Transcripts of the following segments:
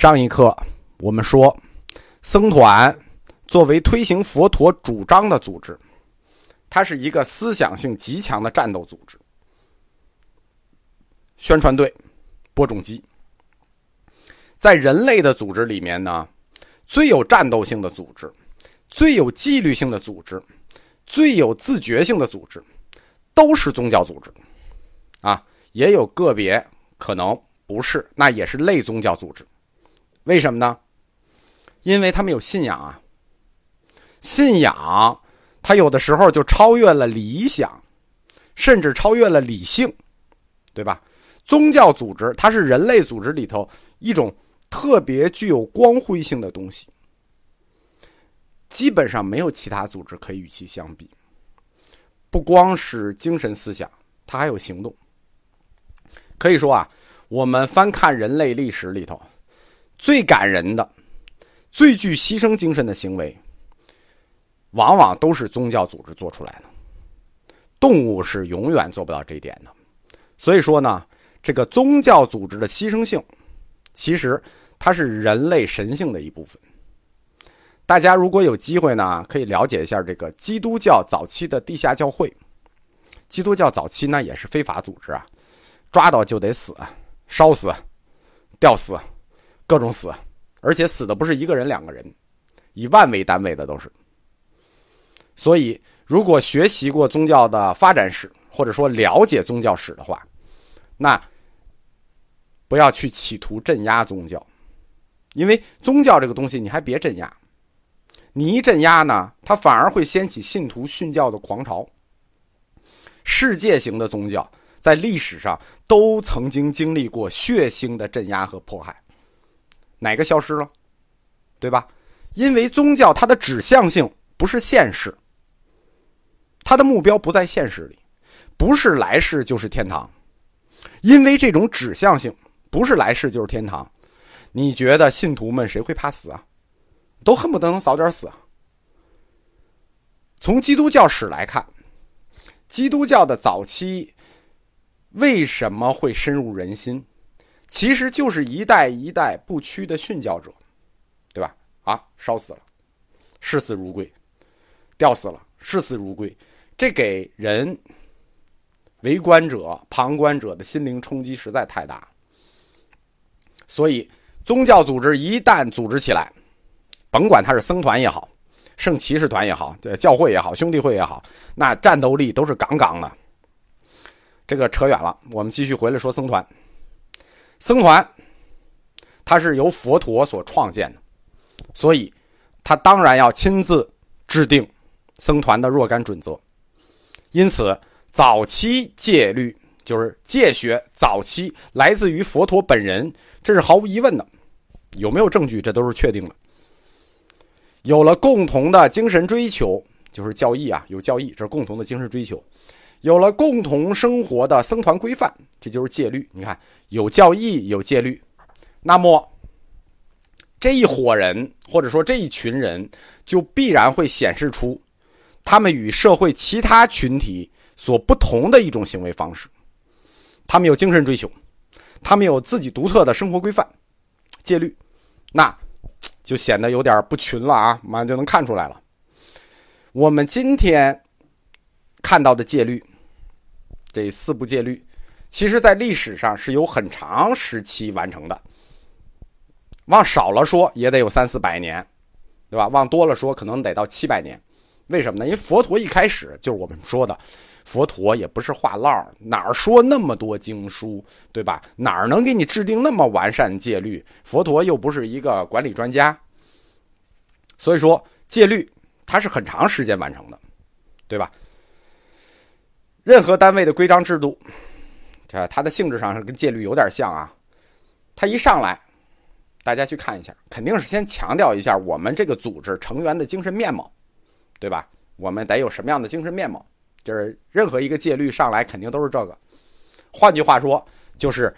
上一课我们说，僧团作为推行佛陀主张的组织，它是一个思想性极强的战斗组织。宣传队、播种机，在人类的组织里面呢，最有战斗性的组织、最有纪律性的组织、最有自觉性的组织，都是宗教组织。啊，也有个别可能不是，那也是类宗教组织。为什么呢？因为他们有信仰啊，信仰它有的时候就超越了理想，甚至超越了理性，对吧？宗教组织它是人类组织里头一种特别具有光辉性的东西，基本上没有其他组织可以与其相比。不光是精神思想，它还有行动。可以说啊，我们翻看人类历史里头。最感人的、最具牺牲精神的行为，往往都是宗教组织做出来的。动物是永远做不到这一点的。所以说呢，这个宗教组织的牺牲性，其实它是人类神性的一部分。大家如果有机会呢，可以了解一下这个基督教早期的地下教会。基督教早期呢也是非法组织啊，抓到就得死，烧死，吊死。各种死，而且死的不是一个人、两个人，以万为单位的都是。所以，如果学习过宗教的发展史，或者说了解宗教史的话，那不要去企图镇压宗教，因为宗教这个东西，你还别镇压，你一镇压呢，它反而会掀起信徒殉教的狂潮。世界型的宗教在历史上都曾经经历过血腥的镇压和迫害。哪个消失了，对吧？因为宗教它的指向性不是现实，它的目标不在现实里，不是来世就是天堂。因为这种指向性不是来世就是天堂，你觉得信徒们谁会怕死啊？都恨不得能早点死。从基督教史来看，基督教的早期为什么会深入人心？其实就是一代一代不屈的殉教者，对吧？啊，烧死了，视死如归；吊死了，视死如归。这给人围观者、旁观者的心灵冲击实在太大。所以，宗教组织一旦组织起来，甭管他是僧团也好，圣骑士团也好，教会也好，兄弟会也好，那战斗力都是杠杠的。这个扯远了，我们继续回来说僧团。僧团，它是由佛陀所创建的，所以他当然要亲自制定僧团的若干准则。因此，早期戒律就是戒学，早期来自于佛陀本人，这是毫无疑问的。有没有证据？这都是确定的。有了共同的精神追求，就是教义啊，有教义，这是共同的精神追求。有了共同生活的僧团规范，这就是戒律。你看，有教义，有戒律，那么这一伙人或者说这一群人，就必然会显示出他们与社会其他群体所不同的一种行为方式。他们有精神追求，他们有自己独特的生活规范、戒律，那就显得有点不群了啊！马上就能看出来了。我们今天看到的戒律。这四部戒律，其实在历史上是有很长时期完成的。往少了说也得有三四百年，对吧？往多了说可能得到七百年。为什么呢？因为佛陀一开始就是我们说的，佛陀也不是话唠，哪儿说那么多经书，对吧？哪儿能给你制定那么完善戒律？佛陀又不是一个管理专家，所以说戒律它是很长时间完成的，对吧？任何单位的规章制度，这它的性质上是跟戒律有点像啊。它一上来，大家去看一下，肯定是先强调一下我们这个组织成员的精神面貌，对吧？我们得有什么样的精神面貌？就是任何一个戒律上来，肯定都是这个。换句话说，就是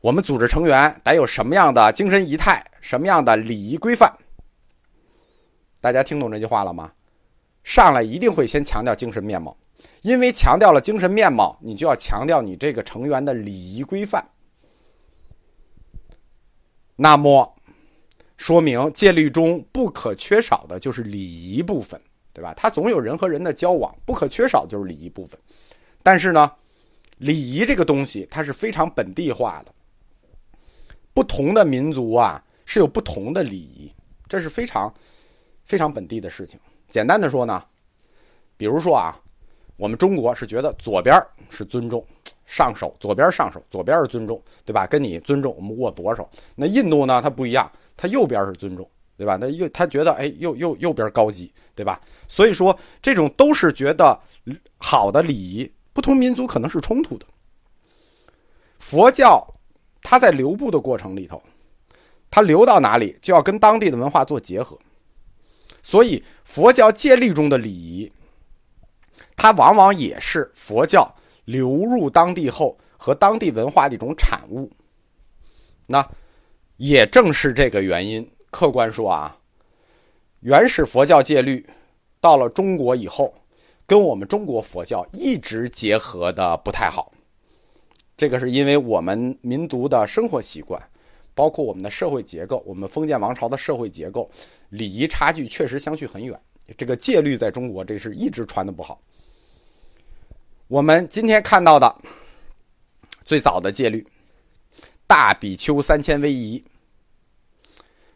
我们组织成员得有什么样的精神仪态，什么样的礼仪规范。大家听懂这句话了吗？上来一定会先强调精神面貌。因为强调了精神面貌，你就要强调你这个成员的礼仪规范。那么，说明戒律中不可缺少的就是礼仪部分，对吧？它总有人和人的交往，不可缺少就是礼仪部分。但是呢，礼仪这个东西它是非常本地化的，不同的民族啊是有不同的礼仪，这是非常非常本地的事情。简单的说呢，比如说啊，我们中国是觉得左边是尊重。上手，左边上手，左边是尊重，对吧？跟你尊重，我们握左手。那印度呢？它不一样，它右边是尊重，对吧？那右他觉得，哎，右右右边高级，对吧？所以说，这种都是觉得好的礼仪，不同民族可能是冲突的。佛教，它在流布的过程里头，它流到哪里，就要跟当地的文化做结合。所以，佛教戒律中的礼仪，它往往也是佛教。流入当地后和当地文化的一种产物，那也正是这个原因。客观说啊，原始佛教戒律到了中国以后，跟我们中国佛教一直结合的不太好。这个是因为我们民族的生活习惯，包括我们的社会结构，我们封建王朝的社会结构，礼仪差距确实相去很远。这个戒律在中国这是一直传的不好。我们今天看到的最早的戒律，大比丘三千威仪，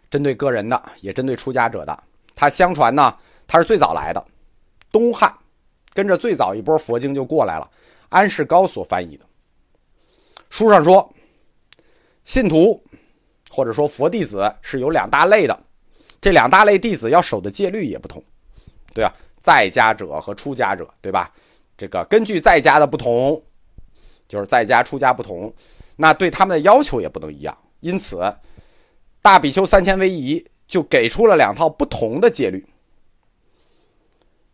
针对个人的，也针对出家者的。它相传呢，它是最早来的，东汉跟着最早一波佛经就过来了，安世高所翻译的。书上说，信徒或者说佛弟子是有两大类的，这两大类弟子要守的戒律也不同，对啊，在家者和出家者，对吧？这个根据在家的不同，就是在家出家不同，那对他们的要求也不能一样。因此，大比丘三千威仪就给出了两套不同的戒律。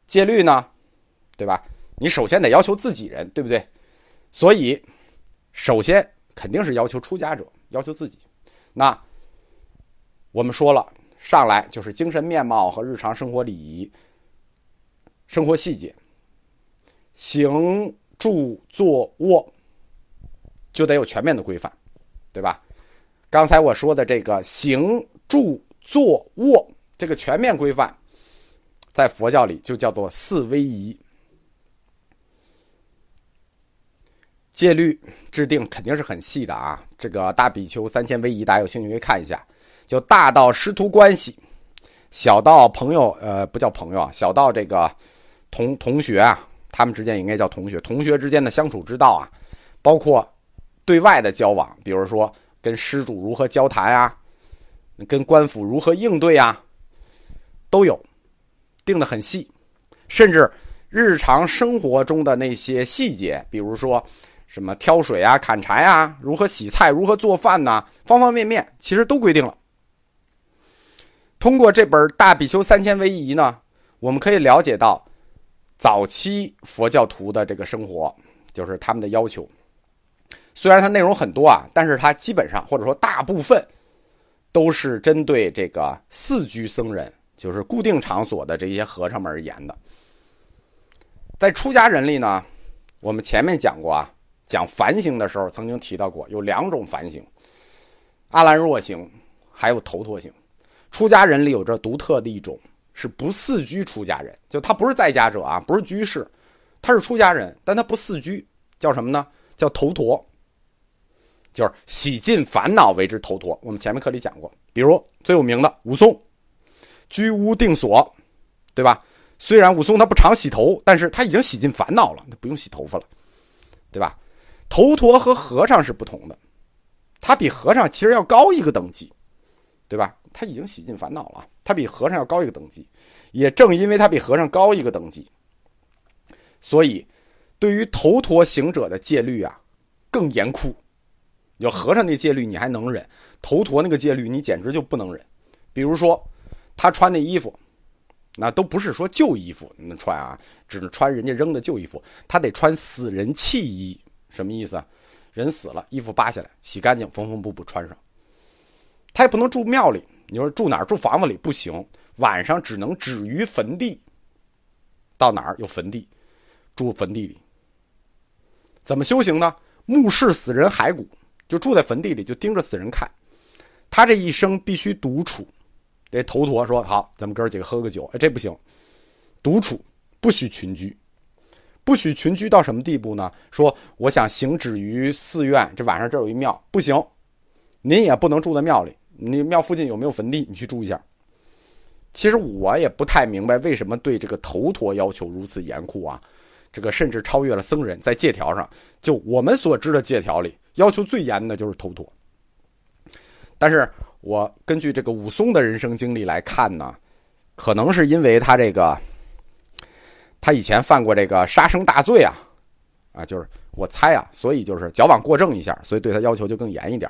戒律呢，对吧？你首先得要求自己人，对不对？所以，首先肯定是要求出家者，要求自己。那我们说了，上来就是精神面貌和日常生活礼仪、生活细节。行住坐卧就得有全面的规范，对吧？刚才我说的这个行住坐卧这个全面规范，在佛教里就叫做四威仪。戒律制定肯定是很细的啊，这个大比丘三千威仪，大家有兴趣可以看一下。就大到师徒关系，小到朋友，呃，不叫朋友啊，小到这个同同学啊。他们之间应该叫同学，同学之间的相处之道啊，包括对外的交往，比如说跟施主如何交谈啊，跟官府如何应对啊，都有定的很细，甚至日常生活中的那些细节，比如说什么挑水啊、砍柴啊、如何洗菜、如何做饭呐，方方面面其实都规定了。通过这本《大比丘三千威仪》呢，我们可以了解到。早期佛教徒的这个生活，就是他们的要求。虽然它内容很多啊，但是它基本上或者说大部分都是针对这个四居僧人，就是固定场所的这些和尚们而言的。在出家人里呢，我们前面讲过啊，讲梵行的时候曾经提到过，有两种梵行：阿兰若行，还有头陀行。出家人里有着独特的一种。是不四居出家人，就他不是在家者啊，不是居士，他是出家人，但他不四居，叫什么呢？叫头陀，就是洗尽烦恼为之头陀。我们前面课里讲过，比如最有名的武松，居无定所，对吧？虽然武松他不常洗头，但是他已经洗尽烦恼了，他不用洗头发了，对吧？头陀和和尚是不同的，他比和尚其实要高一个等级，对吧？他已经洗尽烦恼了，他比和尚要高一个等级，也正因为他比和尚高一个等级，所以对于头陀行者的戒律啊更严酷。有和尚那戒律你还能忍，头陀那个戒律你简直就不能忍。比如说他穿的衣服，那都不是说旧衣服能穿啊，只能穿人家扔的旧衣服，他得穿死人弃衣，什么意思？人死了，衣服扒下来，洗干净，缝缝补补穿上。他也不能住庙里。你说住哪儿？住房子里不行，晚上只能止于坟地。到哪儿有坟地，住坟地里。怎么修行呢？目视死人骸骨，就住在坟地里，就盯着死人看。他这一生必须独处，这头陀说：“好，咱们哥儿几个喝个酒。”哎，这不行，独处，不许群居，不许群居到什么地步呢？说我想行止于寺院，这晚上这有一庙，不行，您也不能住在庙里。你庙附近有没有坟地？你去住一下。其实我也不太明白为什么对这个头陀要求如此严酷啊，这个甚至超越了僧人在借条上。就我们所知的借条里，要求最严的就是头陀。但是我根据这个武松的人生经历来看呢，可能是因为他这个，他以前犯过这个杀生大罪啊，啊，就是我猜啊，所以就是矫枉过正一下，所以对他要求就更严一点。